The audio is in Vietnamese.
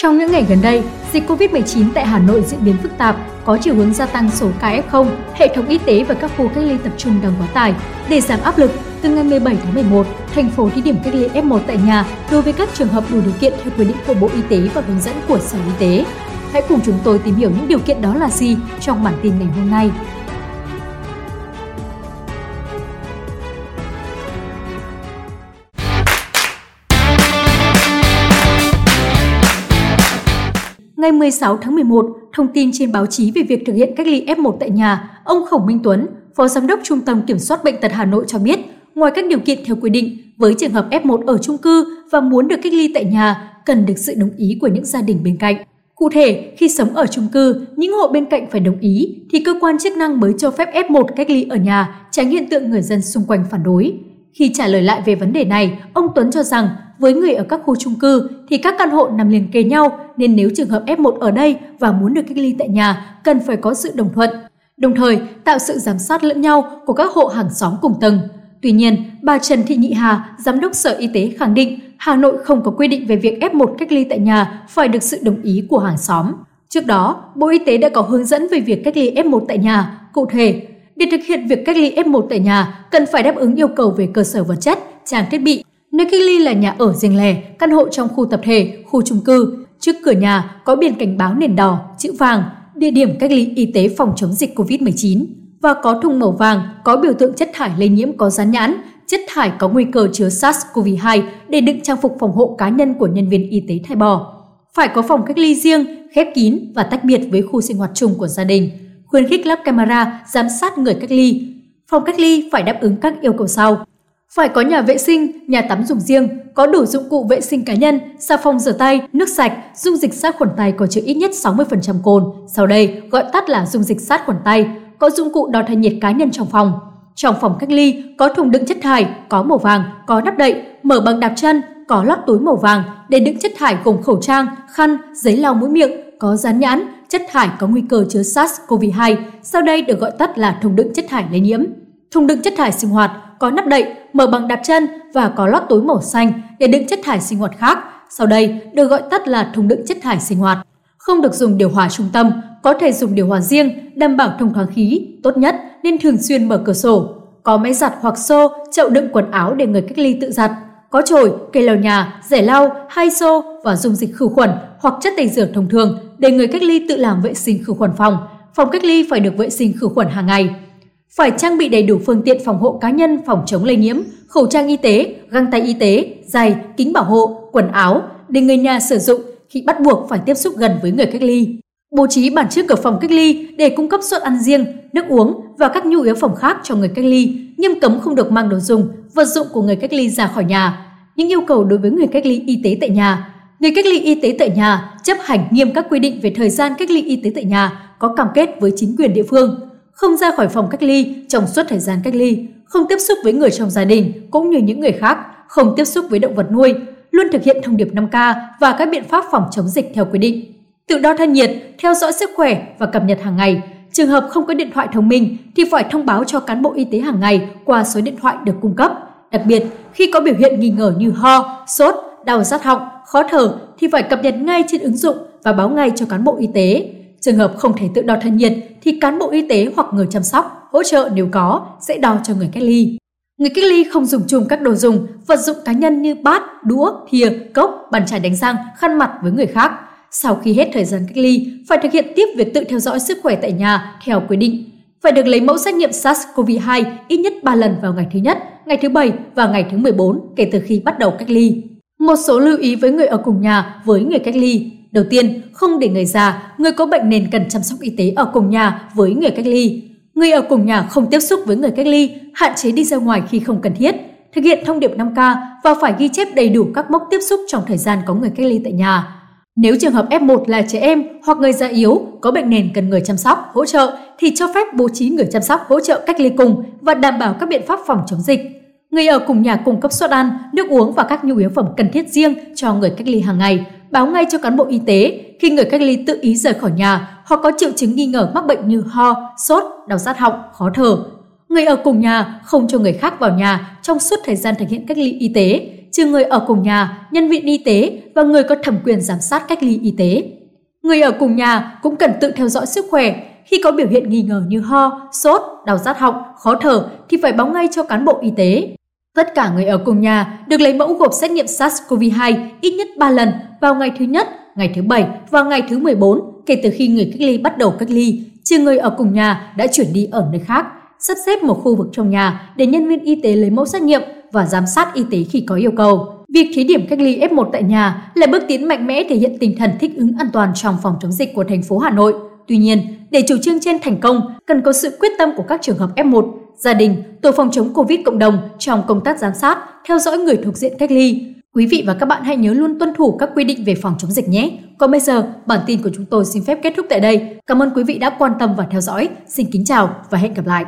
Trong những ngày gần đây, dịch COVID-19 tại Hà Nội diễn biến phức tạp, có chiều hướng gia tăng số ca F0, hệ thống y tế và các khu cách ly tập trung đang quá tải. Để giảm áp lực, từ ngày 17 tháng 11, thành phố thí điểm cách ly F1 tại nhà đối với các trường hợp đủ điều kiện theo quy định của Bộ Y tế và hướng dẫn của Sở Y tế. Hãy cùng chúng tôi tìm hiểu những điều kiện đó là gì trong bản tin ngày hôm nay. Ngày 16 tháng 11, thông tin trên báo chí về việc thực hiện cách ly F1 tại nhà, ông Khổng Minh Tuấn, Phó Giám đốc Trung tâm Kiểm soát Bệnh tật Hà Nội cho biết, ngoài các điều kiện theo quy định, với trường hợp F1 ở chung cư và muốn được cách ly tại nhà, cần được sự đồng ý của những gia đình bên cạnh. Cụ thể, khi sống ở chung cư, những hộ bên cạnh phải đồng ý thì cơ quan chức năng mới cho phép F1 cách ly ở nhà, tránh hiện tượng người dân xung quanh phản đối. Khi trả lời lại về vấn đề này, ông Tuấn cho rằng với người ở các khu chung cư thì các căn hộ nằm liền kề nhau nên nếu trường hợp F1 ở đây và muốn được cách ly tại nhà cần phải có sự đồng thuận. Đồng thời, tạo sự giám sát lẫn nhau của các hộ hàng xóm cùng tầng. Tuy nhiên, bà Trần Thị Nhị Hà, Giám đốc Sở Y tế khẳng định Hà Nội không có quy định về việc F1 cách ly tại nhà phải được sự đồng ý của hàng xóm. Trước đó, Bộ Y tế đã có hướng dẫn về việc cách ly F1 tại nhà. Cụ thể, để thực hiện việc cách ly F1 tại nhà, cần phải đáp ứng yêu cầu về cơ sở vật chất, trang thiết bị. Nơi cách ly là nhà ở riêng lẻ, căn hộ trong khu tập thể, khu chung cư. Trước cửa nhà có biển cảnh báo nền đỏ, chữ vàng, địa điểm cách ly y tế phòng chống dịch COVID-19 và có thùng màu vàng có biểu tượng chất thải lây nhiễm có dán nhãn, chất thải có nguy cơ chứa SARS-CoV-2 để đựng trang phục phòng hộ cá nhân của nhân viên y tế thải bò. Phải có phòng cách ly riêng, khép kín và tách biệt với khu sinh hoạt chung của gia đình khuyến khích lắp camera giám sát người cách ly. Phòng cách ly phải đáp ứng các yêu cầu sau. Phải có nhà vệ sinh, nhà tắm dùng riêng, có đủ dụng cụ vệ sinh cá nhân, xà phòng rửa tay, nước sạch, dung dịch sát khuẩn tay có chứa ít nhất 60% cồn. Sau đây, gọi tắt là dung dịch sát khuẩn tay, có dụng cụ đo thân nhiệt cá nhân trong phòng. Trong phòng cách ly có thùng đựng chất thải, có màu vàng, có nắp đậy, mở bằng đạp chân, có lót túi màu vàng để đựng chất thải gồm khẩu trang, khăn, giấy lau mũi miệng, có dán nhãn, chất thải có nguy cơ chứa SARS-CoV-2, sau đây được gọi tắt là thùng đựng chất thải lây nhiễm. Thùng đựng chất thải sinh hoạt có nắp đậy, mở bằng đạp chân và có lót túi màu xanh để đựng chất thải sinh hoạt khác, sau đây được gọi tắt là thùng đựng chất thải sinh hoạt. Không được dùng điều hòa trung tâm, có thể dùng điều hòa riêng, đảm bảo thông thoáng khí, tốt nhất nên thường xuyên mở cửa sổ. Có máy giặt hoặc xô, chậu đựng quần áo để người cách ly tự giặt. Có chổi, cây lau nhà, rẻ lau, hai xô và dung dịch khử khuẩn hoặc chất tẩy rửa thông thường để người cách ly tự làm vệ sinh khử khuẩn phòng. Phòng cách ly phải được vệ sinh khử khuẩn hàng ngày. Phải trang bị đầy đủ phương tiện phòng hộ cá nhân phòng chống lây nhiễm, khẩu trang y tế, găng tay y tế, giày, kính bảo hộ, quần áo để người nhà sử dụng khi bắt buộc phải tiếp xúc gần với người cách ly. Bố trí bàn trước cửa phòng cách ly để cung cấp suất ăn riêng, nước uống và các nhu yếu phẩm khác cho người cách ly, nghiêm cấm không được mang đồ dùng, vật dụng của người cách ly ra khỏi nhà. Những yêu cầu đối với người cách ly y tế tại nhà Người cách ly y tế tại nhà chấp hành nghiêm các quy định về thời gian cách ly y tế tại nhà, có cam kết với chính quyền địa phương, không ra khỏi phòng cách ly trong suốt thời gian cách ly, không tiếp xúc với người trong gia đình cũng như những người khác, không tiếp xúc với động vật nuôi, luôn thực hiện thông điệp 5K và các biện pháp phòng chống dịch theo quy định. Tự đo thân nhiệt, theo dõi sức khỏe và cập nhật hàng ngày. Trường hợp không có điện thoại thông minh thì phải thông báo cho cán bộ y tế hàng ngày qua số điện thoại được cung cấp. Đặc biệt, khi có biểu hiện nghi ngờ như ho, sốt, đau rát họng, khó thở thì phải cập nhật ngay trên ứng dụng và báo ngay cho cán bộ y tế. Trường hợp không thể tự đo thân nhiệt thì cán bộ y tế hoặc người chăm sóc, hỗ trợ nếu có sẽ đo cho người cách ly. Người cách ly không dùng chung các đồ dùng, vật dụng cá nhân như bát, đũa, thìa, cốc, bàn chải đánh răng, khăn mặt với người khác. Sau khi hết thời gian cách ly, phải thực hiện tiếp việc tự theo dõi sức khỏe tại nhà theo quy định. Phải được lấy mẫu xét nghiệm SARS-CoV-2 ít nhất 3 lần vào ngày thứ nhất, ngày thứ bảy và ngày thứ 14 kể từ khi bắt đầu cách ly. Một số lưu ý với người ở cùng nhà với người cách ly. Đầu tiên, không để người già, người có bệnh nền cần chăm sóc y tế ở cùng nhà với người cách ly. Người ở cùng nhà không tiếp xúc với người cách ly, hạn chế đi ra ngoài khi không cần thiết, thực hiện thông điệp 5K và phải ghi chép đầy đủ các mốc tiếp xúc trong thời gian có người cách ly tại nhà. Nếu trường hợp F1 là trẻ em hoặc người già yếu, có bệnh nền cần người chăm sóc, hỗ trợ thì cho phép bố trí người chăm sóc hỗ trợ cách ly cùng và đảm bảo các biện pháp phòng chống dịch. Người ở cùng nhà cung cấp suất ăn, nước uống và các nhu yếu phẩm cần thiết riêng cho người cách ly hàng ngày, báo ngay cho cán bộ y tế khi người cách ly tự ý rời khỏi nhà hoặc có triệu chứng nghi ngờ mắc bệnh như ho, sốt, đau rát họng, khó thở. Người ở cùng nhà không cho người khác vào nhà trong suốt thời gian thực hiện cách ly y tế, trừ người ở cùng nhà, nhân viên y tế và người có thẩm quyền giám sát cách ly y tế. Người ở cùng nhà cũng cần tự theo dõi sức khỏe. Khi có biểu hiện nghi ngờ như ho, sốt, đau rát họng, khó thở thì phải báo ngay cho cán bộ y tế. Tất cả người ở cùng nhà được lấy mẫu gộp xét nghiệm SARS-CoV-2 ít nhất 3 lần vào ngày thứ nhất, ngày thứ bảy và ngày thứ 14 kể từ khi người cách ly bắt đầu cách ly, trừ người ở cùng nhà đã chuyển đi ở nơi khác, sắp xếp một khu vực trong nhà để nhân viên y tế lấy mẫu xét nghiệm và giám sát y tế khi có yêu cầu. Việc thí điểm cách ly F1 tại nhà là bước tiến mạnh mẽ thể hiện tinh thần thích ứng an toàn trong phòng chống dịch của thành phố Hà Nội. Tuy nhiên, để chủ trương trên thành công, cần có sự quyết tâm của các trường hợp F1, gia đình, tổ phòng chống Covid cộng đồng trong công tác giám sát, theo dõi người thuộc diện cách ly. Quý vị và các bạn hãy nhớ luôn tuân thủ các quy định về phòng chống dịch nhé. Còn bây giờ, bản tin của chúng tôi xin phép kết thúc tại đây. Cảm ơn quý vị đã quan tâm và theo dõi. Xin kính chào và hẹn gặp lại.